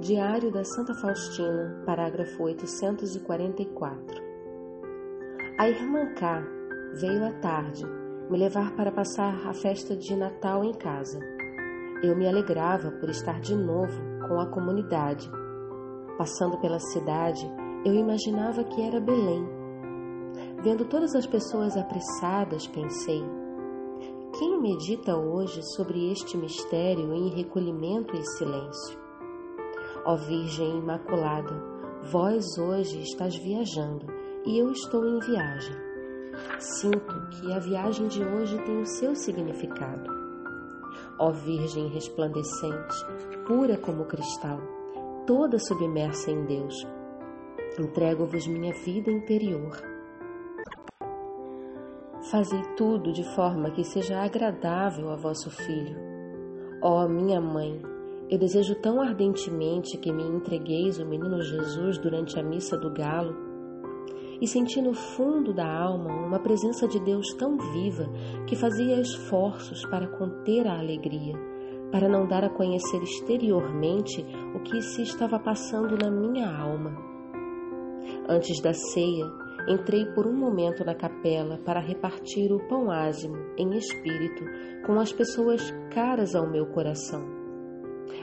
Diário da Santa Faustina, parágrafo 844. A irmã K veio à tarde me levar para passar a festa de Natal em casa. Eu me alegrava por estar de novo com a comunidade. Passando pela cidade, eu imaginava que era Belém. Vendo todas as pessoas apressadas, pensei: quem medita hoje sobre este mistério em recolhimento e silêncio? Ó Virgem Imaculada, vós hoje estás viajando e eu estou em viagem. Sinto que a viagem de hoje tem o seu significado. Ó Virgem resplandecente, pura como cristal, toda submersa em Deus, entrego-vos minha vida interior. Fazei tudo de forma que seja agradável a vosso filho. Ó minha mãe, eu desejo tão ardentemente que me entregueis o menino Jesus durante a missa do galo e senti no fundo da alma uma presença de Deus tão viva que fazia esforços para conter a alegria, para não dar a conhecer exteriormente o que se estava passando na minha alma. Antes da ceia, entrei por um momento na capela para repartir o pão ázimo em espírito com as pessoas caras ao meu coração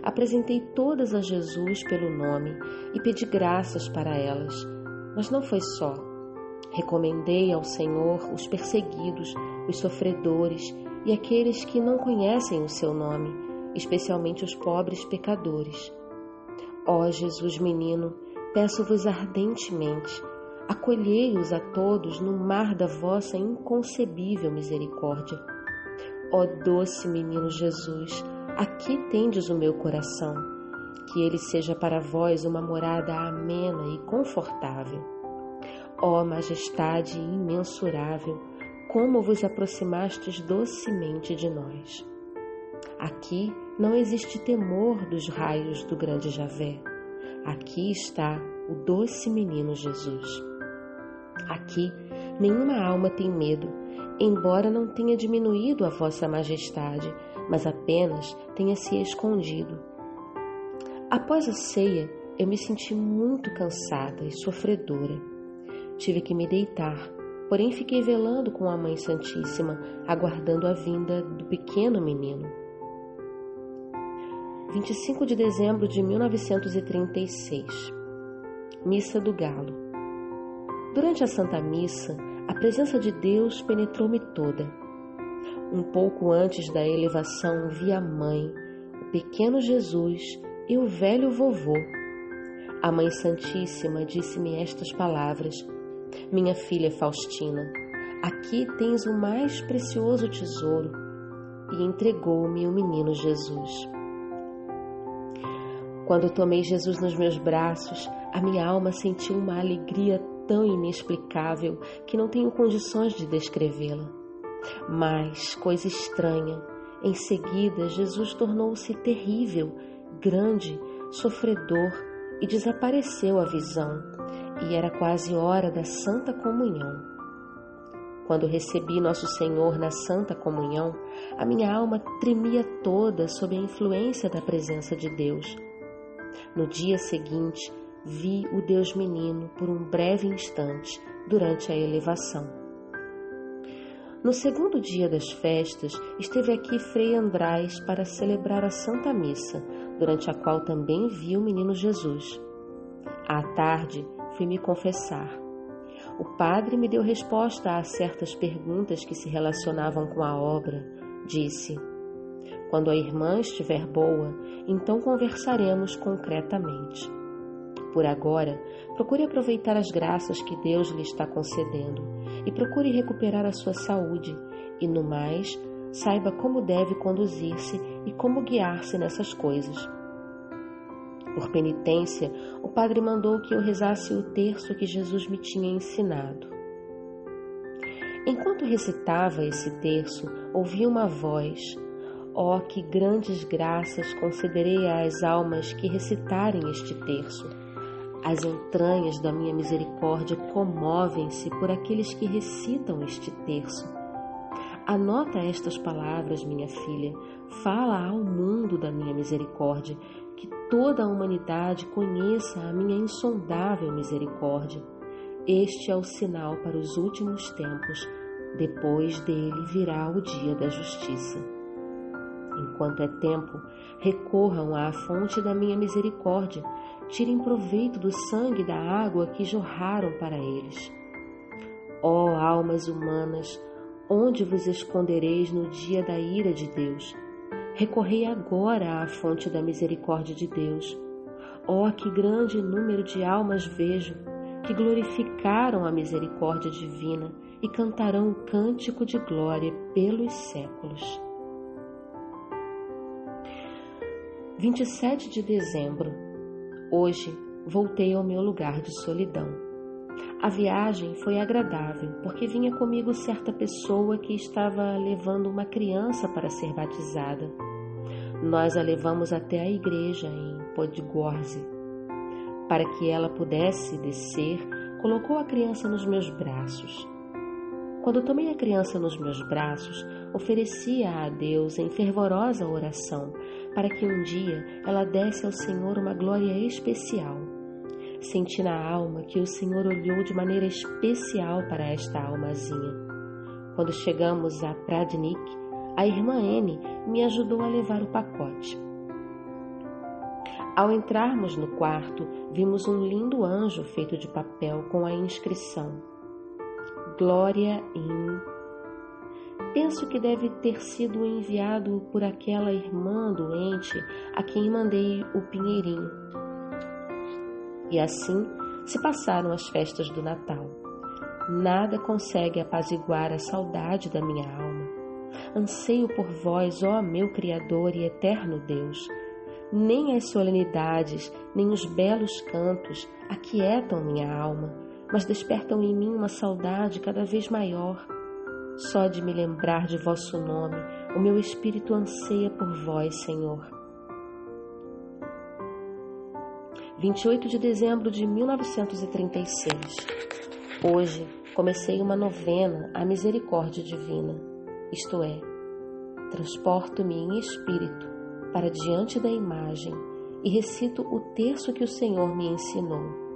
Apresentei todas a Jesus pelo nome e pedi graças para elas. Mas não foi só. Recomendei ao Senhor os perseguidos, os sofredores e aqueles que não conhecem o seu nome, especialmente os pobres pecadores. Ó Jesus menino, peço-vos ardentemente, acolhei-os a todos no mar da vossa inconcebível misericórdia. Ó doce menino Jesus, Aqui tendes o meu coração, que ele seja para vós uma morada amena e confortável. Ó majestade imensurável, como vos aproximastes docemente de nós. Aqui não existe temor dos raios do grande Javé. Aqui está o doce menino Jesus. Aqui nenhuma alma tem medo, embora não tenha diminuído a vossa majestade, mas apenas tenha se escondido. Após a ceia, eu me senti muito cansada e sofredora. Tive que me deitar, porém fiquei velando com a Mãe Santíssima, aguardando a vinda do pequeno menino. 25 de dezembro de 1936 Missa do Galo Durante a Santa Missa, a presença de Deus penetrou-me toda. Um pouco antes da elevação, vi a mãe, o pequeno Jesus e o velho vovô. A Mãe Santíssima disse-me estas palavras: Minha filha Faustina, aqui tens o mais precioso tesouro, e entregou-me o menino Jesus. Quando tomei Jesus nos meus braços, a minha alma sentiu uma alegria tão inexplicável que não tenho condições de descrevê-la. Mas, coisa estranha, em seguida Jesus tornou-se terrível, grande, sofredor e desapareceu a visão, e era quase hora da Santa Comunhão. Quando recebi Nosso Senhor na Santa Comunhão, a minha alma tremia toda sob a influência da presença de Deus. No dia seguinte, vi o Deus menino por um breve instante durante a elevação. No segundo dia das festas, esteve aqui Frei András para celebrar a Santa Missa, durante a qual também vi o menino Jesus. À tarde, fui me confessar. O padre me deu resposta a certas perguntas que se relacionavam com a obra. Disse: Quando a irmã estiver boa, então conversaremos concretamente. Por agora, procure aproveitar as graças que Deus lhe está concedendo e procure recuperar a sua saúde, e no mais, saiba como deve conduzir-se e como guiar-se nessas coisas. Por penitência, o padre mandou que eu rezasse o terço que Jesus me tinha ensinado. Enquanto recitava esse terço, ouvi uma voz: Oh, que grandes graças concederei às almas que recitarem este terço! As entranhas da minha misericórdia comovem-se por aqueles que recitam este terço. Anota estas palavras, minha filha. Fala ao mundo da minha misericórdia, que toda a humanidade conheça a minha insondável misericórdia. Este é o sinal para os últimos tempos. Depois dele virá o dia da justiça. Enquanto é tempo, recorram à fonte da minha misericórdia, tirem proveito do sangue e da água que jorraram para eles. Ó almas humanas, Onde vos escondereis no dia da ira de Deus? Recorrei agora à fonte da misericórdia de Deus. Oh, que grande número de almas vejo que glorificaram a misericórdia divina e cantarão o cântico de glória pelos séculos. 27 de dezembro. Hoje voltei ao meu lugar de solidão. A viagem foi agradável, porque vinha comigo certa pessoa que estava levando uma criança para ser batizada. Nós a levamos até a igreja em Podgorze. Para que ela pudesse descer, colocou a criança nos meus braços. Quando tomei a criança nos meus braços, oferecia a Deus em fervorosa oração para que um dia ela desse ao Senhor uma glória especial Senti na alma que o Senhor olhou de maneira especial para esta almazinha. Quando chegamos a Pradnik, a irmã N me ajudou a levar o pacote. Ao entrarmos no quarto, vimos um lindo anjo feito de papel com a inscrição Glória in. Penso que deve ter sido enviado por aquela irmã doente a quem mandei o pinheirinho e assim se passaram as festas do Natal. Nada consegue apaziguar a saudade da minha alma. Anseio por vós, ó meu Criador e eterno Deus. Nem as solenidades, nem os belos cantos aquietam minha alma, mas despertam em mim uma saudade cada vez maior. Só de me lembrar de vosso nome, o meu espírito anseia por vós, Senhor. 28 de dezembro de 1936. Hoje comecei uma novena à misericórdia divina, isto é, transporto-me em espírito para diante da imagem e recito o terço que o Senhor me ensinou.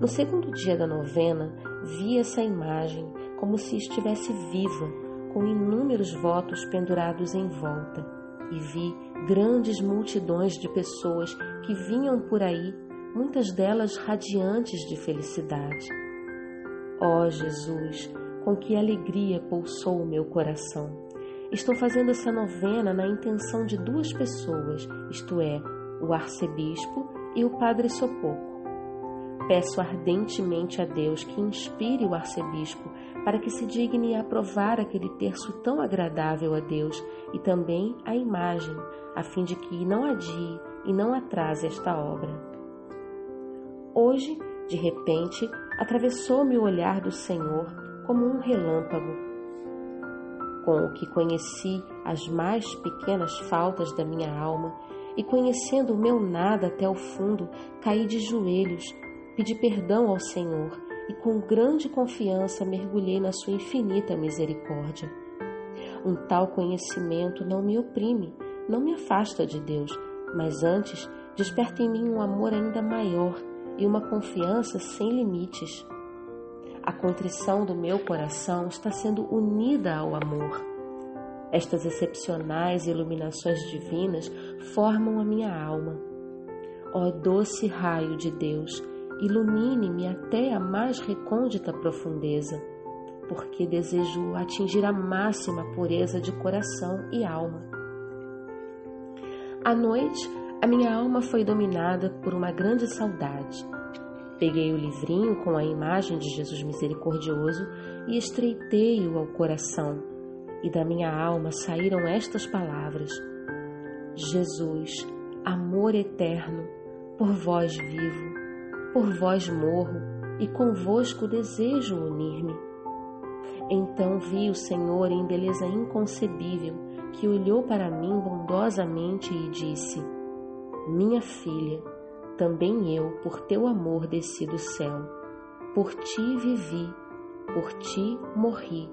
No segundo dia da novena, vi essa imagem como se estivesse viva, com inúmeros votos pendurados em volta e vi grandes multidões de pessoas que vinham por aí, muitas delas radiantes de felicidade. Ó oh, Jesus, com que alegria pulsou o meu coração. Estou fazendo essa novena na intenção de duas pessoas, isto é, o arcebispo e o padre Sopoco. Peço ardentemente a Deus que inspire o arcebispo para que se digne a aprovar aquele terço tão agradável a Deus e também a imagem, a fim de que não adie e não atrase esta obra. Hoje, de repente, atravessou-me o olhar do Senhor como um relâmpago, com o que conheci as mais pequenas faltas da minha alma e conhecendo o meu nada até o fundo, caí de joelhos, pedi perdão ao Senhor e com grande confiança mergulhei na sua infinita misericórdia. Um tal conhecimento não me oprime, não me afasta de Deus, mas antes desperta em mim um amor ainda maior e uma confiança sem limites. A contrição do meu coração está sendo unida ao amor. Estas excepcionais iluminações divinas formam a minha alma. Ó doce raio de Deus, ilumine-me até a mais recôndita profundeza, porque desejo atingir a máxima pureza de coração e alma. À noite, a minha alma foi dominada por uma grande saudade. Peguei o livrinho com a imagem de Jesus misericordioso e estreitei-o ao coração, e da minha alma saíram estas palavras: Jesus, amor eterno, por vós vivo, por vós morro e convosco desejo unir-me. Então vi o Senhor em beleza inconcebível, que olhou para mim bondosamente e disse: Minha filha, também eu, por teu amor, desci do céu. Por ti vivi, por ti morri,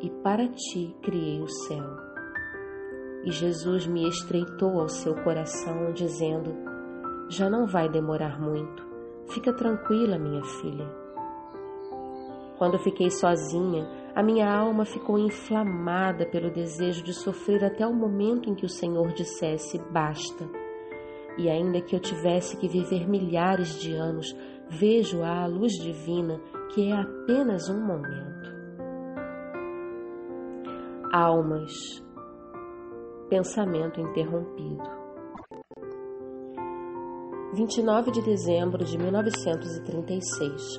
e para ti criei o céu. E Jesus me estreitou ao seu coração, dizendo: Já não vai demorar muito, fica tranquila, minha filha. Quando fiquei sozinha, a minha alma ficou inflamada pelo desejo de sofrer até o momento em que o Senhor dissesse: Basta. E ainda que eu tivesse que viver milhares de anos, vejo a luz divina que é apenas um momento. Almas. Pensamento interrompido. 29 de dezembro de 1936.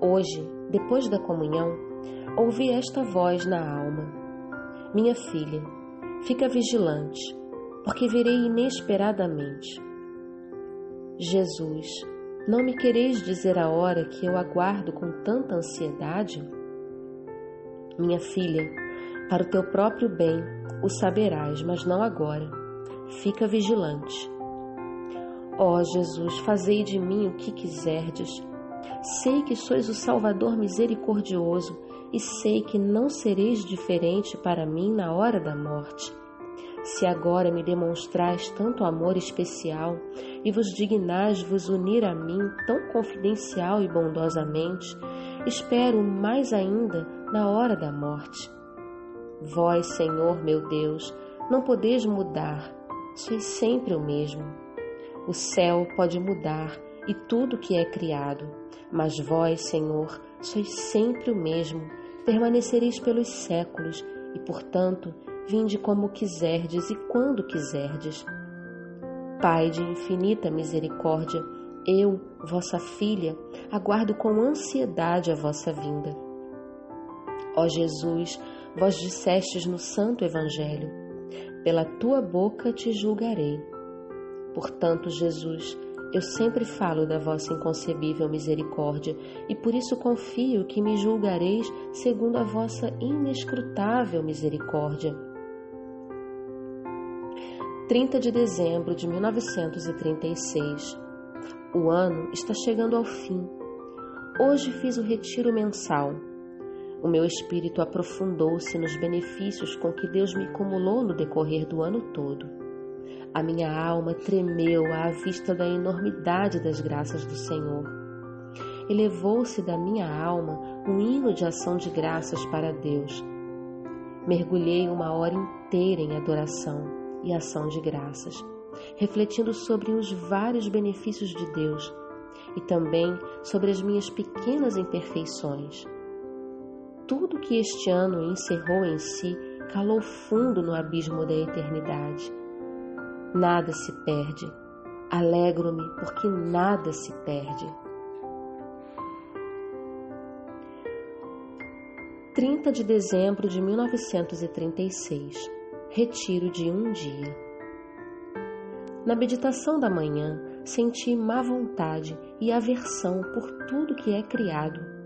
Hoje, depois da comunhão, ouvi esta voz na alma: Minha filha, fica vigilante, porque virei inesperadamente. Jesus, não me quereis dizer a hora que eu aguardo com tanta ansiedade? Minha filha, para o teu próprio bem o saberás, mas não agora. Fica vigilante. Ó Jesus, fazei de mim o que quiserdes. Sei que sois o Salvador misericordioso e sei que não sereis diferente para mim na hora da morte. Se agora me demonstrais tanto amor especial e vos dignais vos unir a mim tão confidencial e bondosamente, espero mais ainda na hora da morte. Vós, Senhor meu Deus, não podeis mudar, sois sempre o mesmo. O céu pode mudar e tudo que é criado, mas vós, Senhor, sois sempre o mesmo, permanecereis pelos séculos e, portanto, vinde como quiserdes e quando quiserdes. Pai de infinita misericórdia, eu, vossa filha, aguardo com ansiedade a vossa vinda. Ó Jesus, Vós dissestes no Santo Evangelho: Pela tua boca te julgarei. Portanto, Jesus, eu sempre falo da vossa inconcebível misericórdia e por isso confio que me julgareis segundo a vossa inescrutável misericórdia. 30 de dezembro de 1936. O ano está chegando ao fim. Hoje fiz o retiro mensal o meu espírito aprofundou-se nos benefícios com que Deus me acumulou no decorrer do ano todo. A minha alma tremeu à vista da enormidade das graças do Senhor. Elevou-se da minha alma um hino de ação de graças para Deus. Mergulhei uma hora inteira em adoração e ação de graças, refletindo sobre os vários benefícios de Deus e também sobre as minhas pequenas imperfeições tudo que este ano encerrou em si calou fundo no abismo da eternidade. Nada se perde. Alegro-me porque nada se perde. 30 de dezembro de 1936 Retiro de um dia. Na meditação da manhã, senti má vontade e aversão por tudo que é criado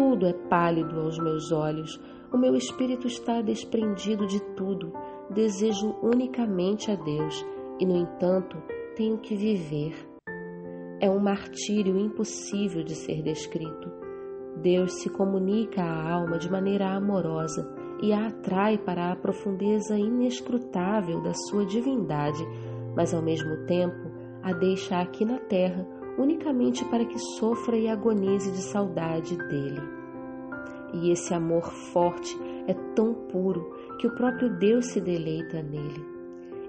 tudo é pálido aos meus olhos, o meu espírito está desprendido de tudo, desejo unicamente a Deus e, no entanto, tenho que viver. É um martírio impossível de ser descrito. Deus se comunica à alma de maneira amorosa e a atrai para a profundeza inescrutável da sua divindade, mas ao mesmo tempo a deixa aqui na terra unicamente para que sofra e agonize de saudade dele. E esse amor forte é tão puro que o próprio Deus se deleita nele.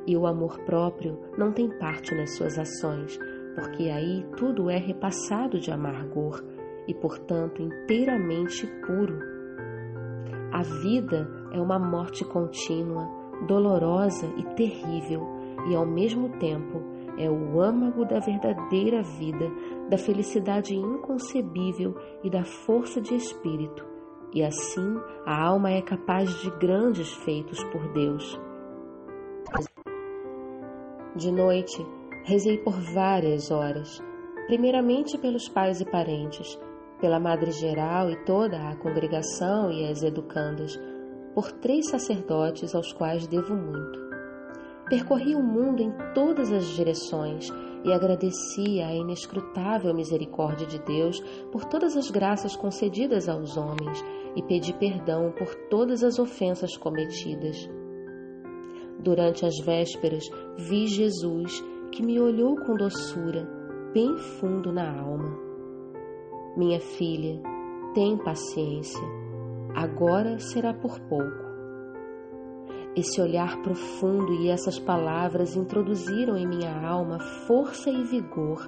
E o amor próprio não tem parte nas suas ações, porque aí tudo é repassado de amargor e, portanto, inteiramente puro. A vida é uma morte contínua, dolorosa e terrível, e ao mesmo tempo é o âmago da verdadeira vida, da felicidade inconcebível e da força de espírito. E assim a alma é capaz de grandes feitos por Deus. De noite, rezei por várias horas, primeiramente pelos pais e parentes, pela Madre Geral e toda a congregação e as educandas, por três sacerdotes aos quais devo muito Percorri o mundo em todas as direções e agradeci a inescrutável misericórdia de Deus por todas as graças concedidas aos homens e pedi perdão por todas as ofensas cometidas. Durante as vésperas, vi Jesus que me olhou com doçura, bem fundo na alma. Minha filha, tem paciência, agora será por pouco. Esse olhar profundo e essas palavras introduziram em minha alma força e vigor,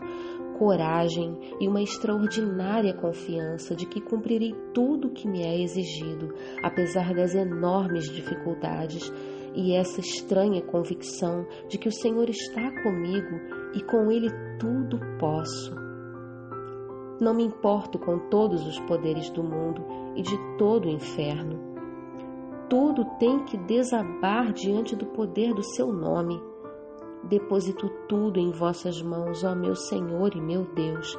coragem e uma extraordinária confiança de que cumprirei tudo o que me é exigido, apesar das enormes dificuldades, e essa estranha convicção de que o Senhor está comigo e com Ele tudo posso. Não me importo com todos os poderes do mundo e de todo o inferno tudo tem que desabar diante do poder do seu nome. Deposito tudo em vossas mãos, ó meu Senhor e meu Deus.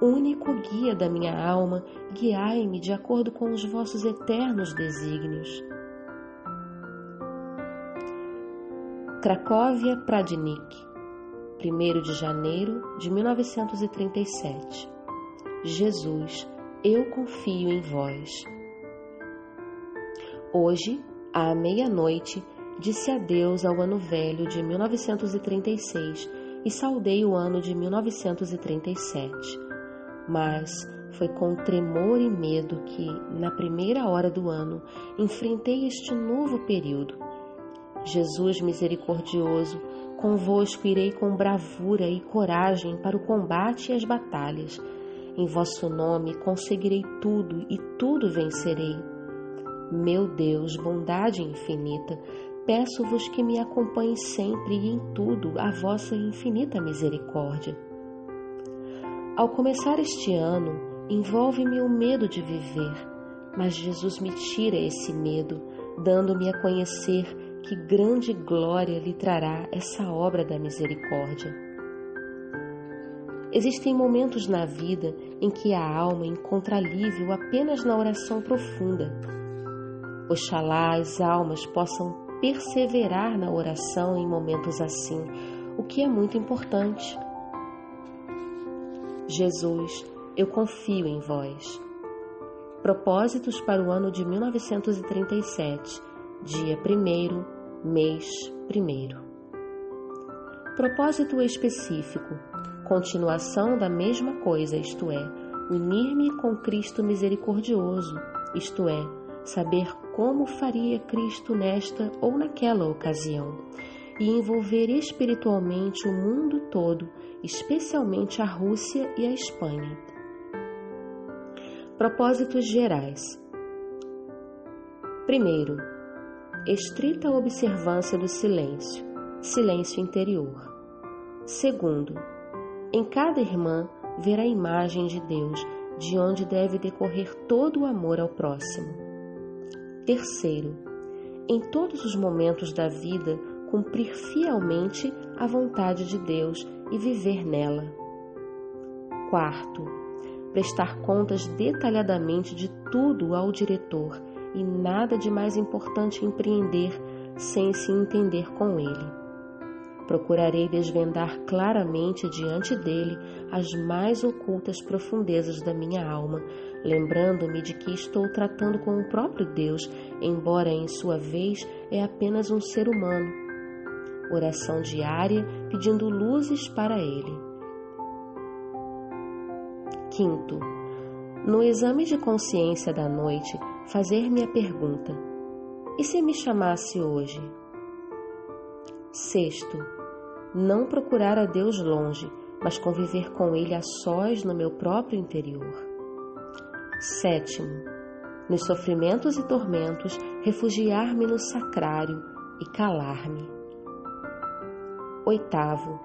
Único guia da minha alma, guiai-me de acordo com os vossos eternos desígnios. Cracóvia Pradnik, 1 de janeiro de 1937. Jesus, eu confio em vós. Hoje, à meia-noite, disse adeus ao ano velho de 1936 e saudei o ano de 1937. Mas foi com tremor e medo que, na primeira hora do ano, enfrentei este novo período. Jesus misericordioso, convosco irei com bravura e coragem para o combate e as batalhas. Em vosso nome conseguirei tudo e tudo vencerei meu Deus, bondade infinita, peço-vos que me acompanhe sempre e em tudo a vossa infinita misericórdia. Ao começar este ano, envolve-me o medo de viver, mas Jesus me tira esse medo, dando-me a conhecer que grande glória lhe trará essa obra da misericórdia. Existem momentos na vida em que a alma encontra alívio apenas na oração profunda Oxalá as almas possam perseverar na oração em momentos assim, o que é muito importante. Jesus, eu confio em vós. Propósitos para o ano de 1937, dia 1, mês 1. Propósito específico: continuação da mesma coisa, isto é, unir-me com Cristo misericordioso, isto é, saber como faria Cristo nesta ou naquela ocasião e envolver espiritualmente o mundo todo, especialmente a Rússia e a Espanha. Propósitos gerais: primeiro, estrita observância do silêncio, silêncio interior. Segundo, em cada irmã ver a imagem de Deus, de onde deve decorrer todo o amor ao próximo. Terceiro, em todos os momentos da vida, cumprir fielmente a vontade de Deus e viver nela. Quarto, prestar contas detalhadamente de tudo ao diretor e nada de mais importante empreender sem se entender com ele. Procurarei desvendar claramente diante dele as mais ocultas profundezas da minha alma, lembrando-me de que estou tratando com o próprio Deus, embora em sua vez é apenas um ser humano. Oração diária pedindo luzes para ele. Quinto, no exame de consciência da noite, fazer-me a pergunta: e se me chamasse hoje? Sexto, não procurar a Deus longe, mas conviver com Ele a sós no meu próprio interior. Sétimo, nos sofrimentos e tormentos, refugiar-me no sacrário e calar-me. Oitavo,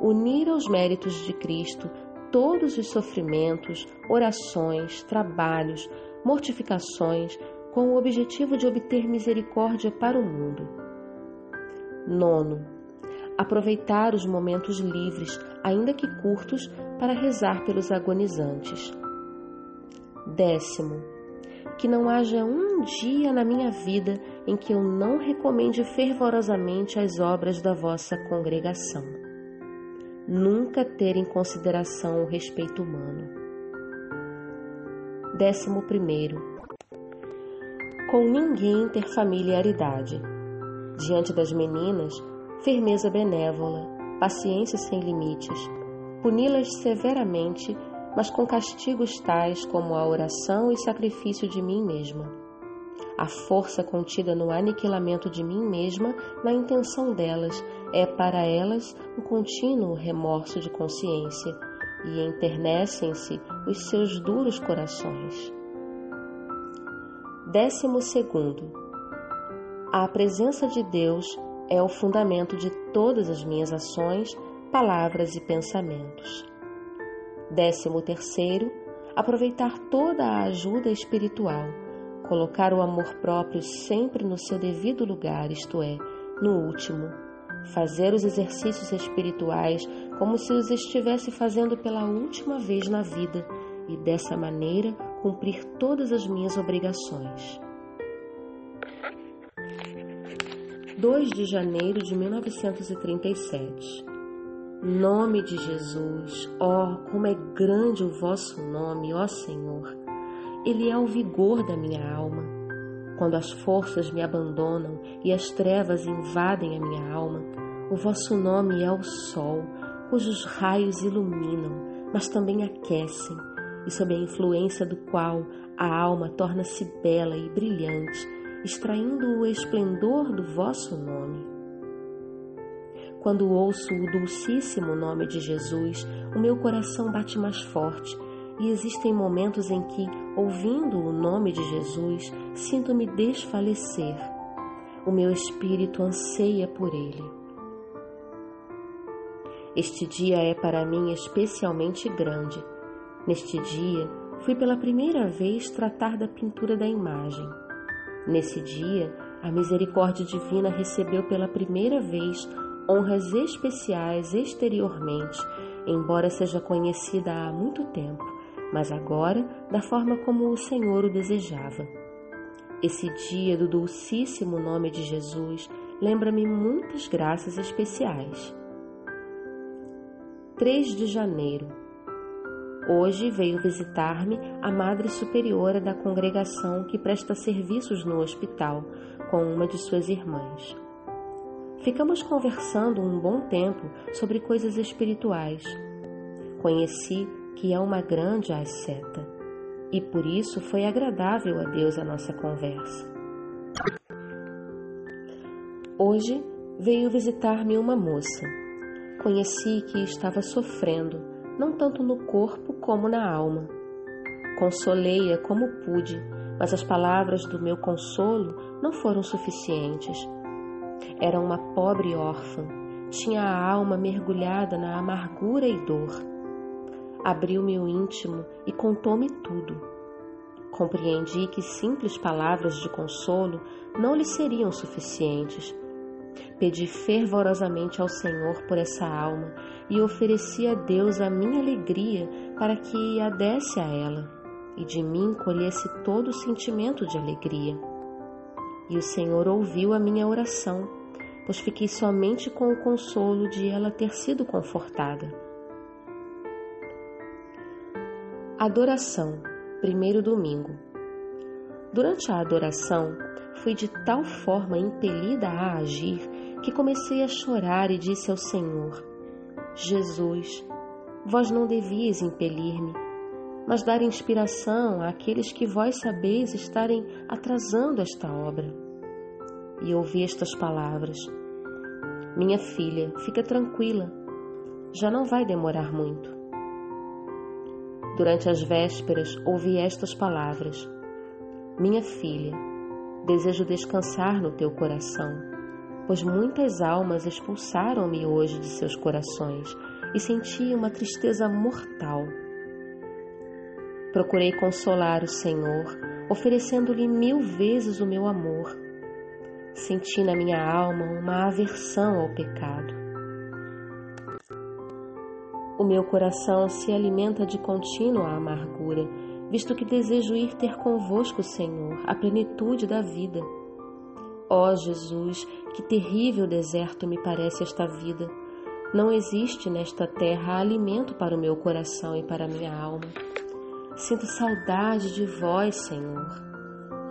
unir aos méritos de Cristo todos os sofrimentos, orações, trabalhos, mortificações, com o objetivo de obter misericórdia para o mundo. Nono, aproveitar os momentos livres, ainda que curtos, para rezar pelos agonizantes. Décimo, que não haja um dia na minha vida em que eu não recomende fervorosamente as obras da vossa congregação. Nunca ter em consideração o respeito humano. Décimo primeiro, com ninguém ter familiaridade. Diante das meninas, firmeza benévola, paciência sem limites, puni-las severamente, mas com castigos tais como a oração e sacrifício de mim mesma. A força contida no aniquilamento de mim mesma, na intenção delas, é para elas um contínuo remorso de consciência e enternecem-se os seus duros corações. Décimo segundo, a presença de Deus é o fundamento de todas as minhas ações, palavras e pensamentos. Décimo terceiro, aproveitar toda a ajuda espiritual, colocar o amor próprio sempre no seu devido lugar, isto é, no último, fazer os exercícios espirituais como se os estivesse fazendo pela última vez na vida e dessa maneira cumprir todas as minhas obrigações. 2 de janeiro de 1937 Nome de Jesus, ó, oh, como é grande o vosso nome, ó Senhor. Ele é o vigor da minha alma. Quando as forças me abandonam e as trevas invadem a minha alma, o vosso nome é o sol, cujos raios iluminam, mas também aquecem, e sob a influência do qual a alma torna-se bela e brilhante, extraindo o esplendor do vosso nome. Quando ouço o dulcíssimo nome de Jesus, o meu coração bate mais forte e existem momentos em que, ouvindo o nome de Jesus, sinto-me desfalecer. O meu espírito anseia por ele. Este dia é para mim especialmente grande. Neste dia, fui pela primeira vez tratar da pintura da imagem. Nesse dia, a misericórdia divina recebeu pela primeira vez honras especiais exteriormente, embora seja conhecida há muito tempo, mas agora da forma como o Senhor o desejava. Esse dia do dulcíssimo nome de Jesus lembra-me muitas graças especiais. 3 de janeiro. Hoje veio visitar-me a Madre Superiora da congregação que presta serviços no hospital com uma de suas irmãs. Ficamos conversando um bom tempo sobre coisas espirituais. Conheci que é uma grande asceta e por isso foi agradável a Deus a nossa conversa. Hoje veio visitar-me uma moça. Conheci que estava sofrendo, não tanto no corpo como na alma. Consolei-a como pude, mas as palavras do meu consolo não foram suficientes era uma pobre órfã, tinha a alma mergulhada na amargura e dor. Abriu-me o íntimo e contou-me tudo. Compreendi que simples palavras de consolo não lhe seriam suficientes. Pedi fervorosamente ao Senhor por essa alma e ofereci a Deus a minha alegria para que a desse a ela e de mim colhesse todo o sentimento de alegria. E o Senhor ouviu a minha oração pois fiquei somente com o consolo de ela ter sido confortada. Adoração, primeiro domingo. Durante a adoração, fui de tal forma impelida a agir que comecei a chorar e disse ao Senhor: Jesus, vós não devias impelir-me, mas dar inspiração àqueles que vós sabeis estarem atrasando esta obra e ouvi estas palavras: Minha filha, fica tranquila, já não vai demorar muito. Durante as vésperas, ouvi estas palavras: Minha filha, desejo descansar no teu coração, pois muitas almas expulsaram-me hoje de seus corações e senti uma tristeza mortal. Procurei consolar o Senhor, oferecendo-lhe mil vezes o meu amor senti na minha alma uma aversão ao pecado. O meu coração se alimenta de contínua amargura, visto que desejo ir ter convosco, Senhor, a plenitude da vida. Ó oh, Jesus, que terrível deserto me parece esta vida. Não existe nesta terra alimento para o meu coração e para a minha alma. Sinto saudade de vós, Senhor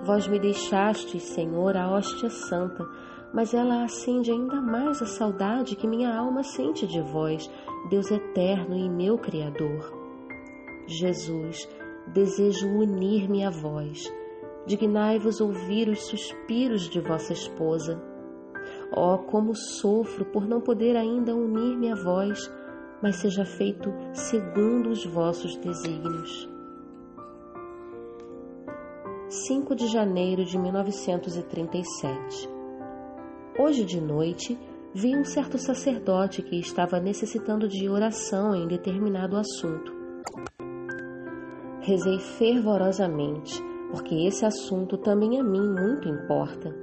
Vós me deixastes, Senhor, a hóstia santa, mas ela acende ainda mais a saudade que minha alma sente de vós, Deus eterno e meu Criador. Jesus, desejo unir-me a vós. Dignai-vos ouvir os suspiros de vossa esposa. Oh, como sofro por não poder ainda unir-me a vós, mas seja feito segundo os vossos desígnios. 5 de janeiro de 1937 Hoje de noite, vi um certo sacerdote que estava necessitando de oração em determinado assunto. Rezei fervorosamente, porque esse assunto também a mim muito importa.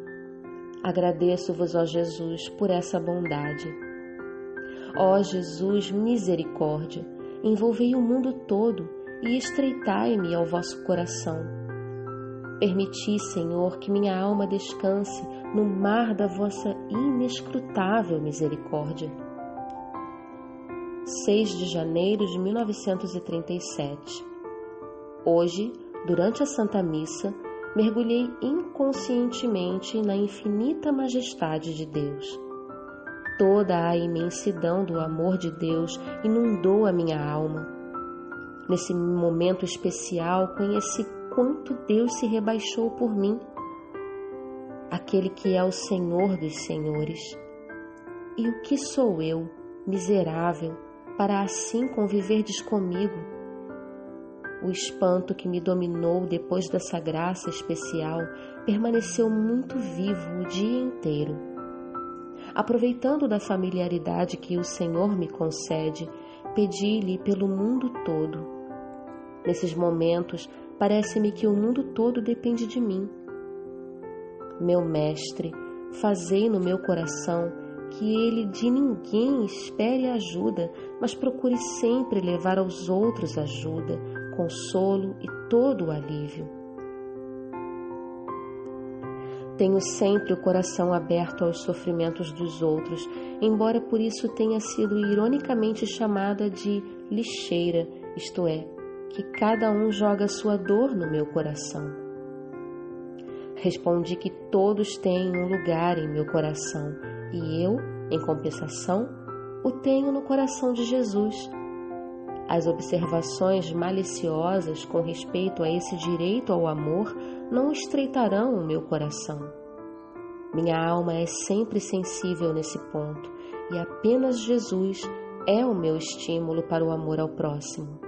Agradeço-vos, ó Jesus, por essa bondade. Ó Jesus, misericórdia, envolvei o mundo todo e estreitai-me ao vosso coração Permiti, Senhor, que minha alma descanse no mar da vossa inescrutável misericórdia. 6 de janeiro de 1937. Hoje, durante a Santa Missa, mergulhei inconscientemente na infinita majestade de Deus. Toda a imensidão do amor de Deus inundou a minha alma. Nesse momento especial, conheci quanto Deus se rebaixou por mim, aquele que é o Senhor dos Senhores. E o que sou eu, miserável, para assim conviverdes comigo? O espanto que me dominou depois dessa graça especial permaneceu muito vivo o dia inteiro. Aproveitando da familiaridade que o Senhor me concede, pedi-lhe pelo mundo todo. Nesses momentos, Parece-me que o mundo todo depende de mim. Meu Mestre, fazei no meu coração que ele de ninguém espere ajuda, mas procure sempre levar aos outros ajuda, consolo e todo o alívio. Tenho sempre o coração aberto aos sofrimentos dos outros, embora por isso tenha sido ironicamente chamada de lixeira, isto é, que cada um joga sua dor no meu coração. Respondi que todos têm um lugar em meu coração e eu, em compensação, o tenho no coração de Jesus. As observações maliciosas com respeito a esse direito ao amor não estreitarão o meu coração. Minha alma é sempre sensível nesse ponto e apenas Jesus é o meu estímulo para o amor ao próximo.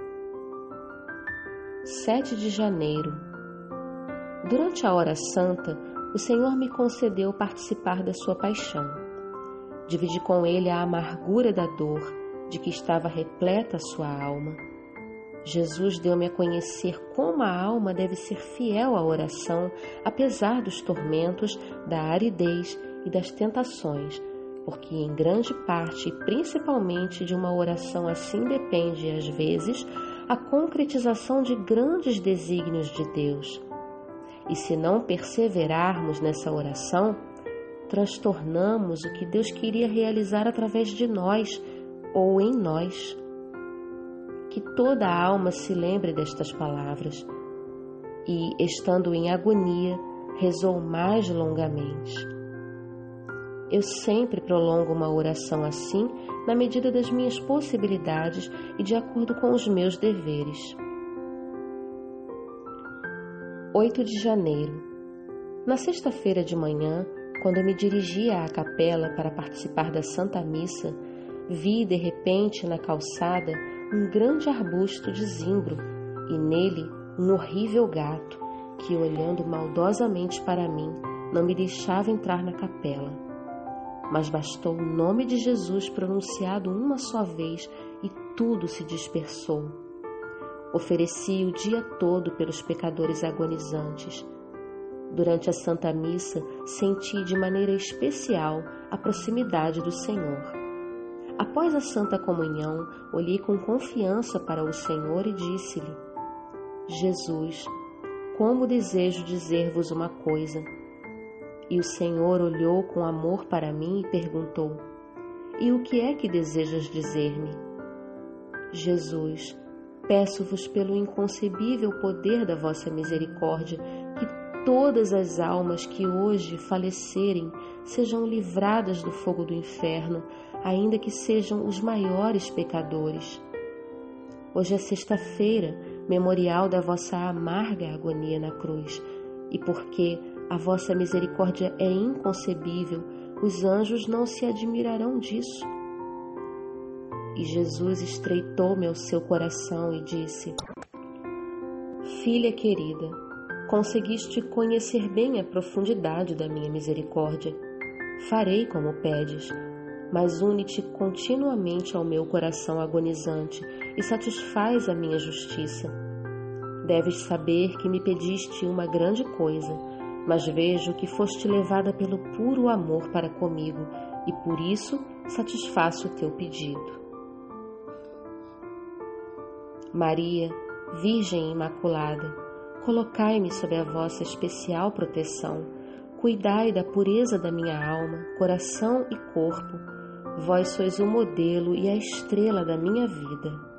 7 de janeiro. Durante a hora santa, o Senhor me concedeu participar da sua paixão. Dividi com ele a amargura da dor de que estava repleta a sua alma. Jesus deu-me a conhecer como a alma deve ser fiel à oração, apesar dos tormentos, da aridez e das tentações, porque em grande parte e principalmente de uma oração assim depende, às vezes, a concretização de grandes desígnios de Deus. E se não perseverarmos nessa oração, transtornamos o que Deus queria realizar através de nós ou em nós. Que toda a alma se lembre destas palavras e, estando em agonia, rezou mais longamente. Eu sempre prolongo uma oração assim na medida das minhas possibilidades e de acordo com os meus deveres. 8 de janeiro. Na sexta-feira de manhã, quando me dirigia à capela para participar da Santa Missa, vi de repente na calçada um grande arbusto de zimbro e nele um horrível gato que, olhando maldosamente para mim, não me deixava entrar na capela mas bastou o nome de Jesus pronunciado uma só vez e tudo se dispersou. Ofereci o dia todo pelos pecadores agonizantes. Durante a Santa Missa, senti de maneira especial a proximidade do Senhor. Após a Santa Comunhão, olhei com confiança para o Senhor e disse-lhe: Jesus, como desejo dizer-vos uma coisa e o Senhor olhou com amor para mim e perguntou: E o que é que desejas dizer-me? Jesus, peço-vos pelo inconcebível poder da vossa misericórdia todas as almas que hoje falecerem sejam livradas do fogo do inferno, ainda que sejam os maiores pecadores. Hoje é sexta-feira, memorial da vossa amarga agonia na cruz, e porque a vossa misericórdia é inconcebível, os anjos não se admirarão disso. E Jesus estreitou-me ao seu coração e disse: Filha querida, conseguiste conhecer bem a profundidade da minha misericórdia. Farei como pedes, mas une-te continuamente ao meu coração agonizante e satisfaz a minha justiça. Deves saber que me pediste uma grande coisa, mas vejo que foste levada pelo puro amor para comigo e por isso satisfaço o teu pedido. Maria, Virgem Imaculada, colocai-me sob a vossa especial proteção, cuidai da pureza da minha alma, coração e corpo. Vós sois o modelo e a estrela da minha vida.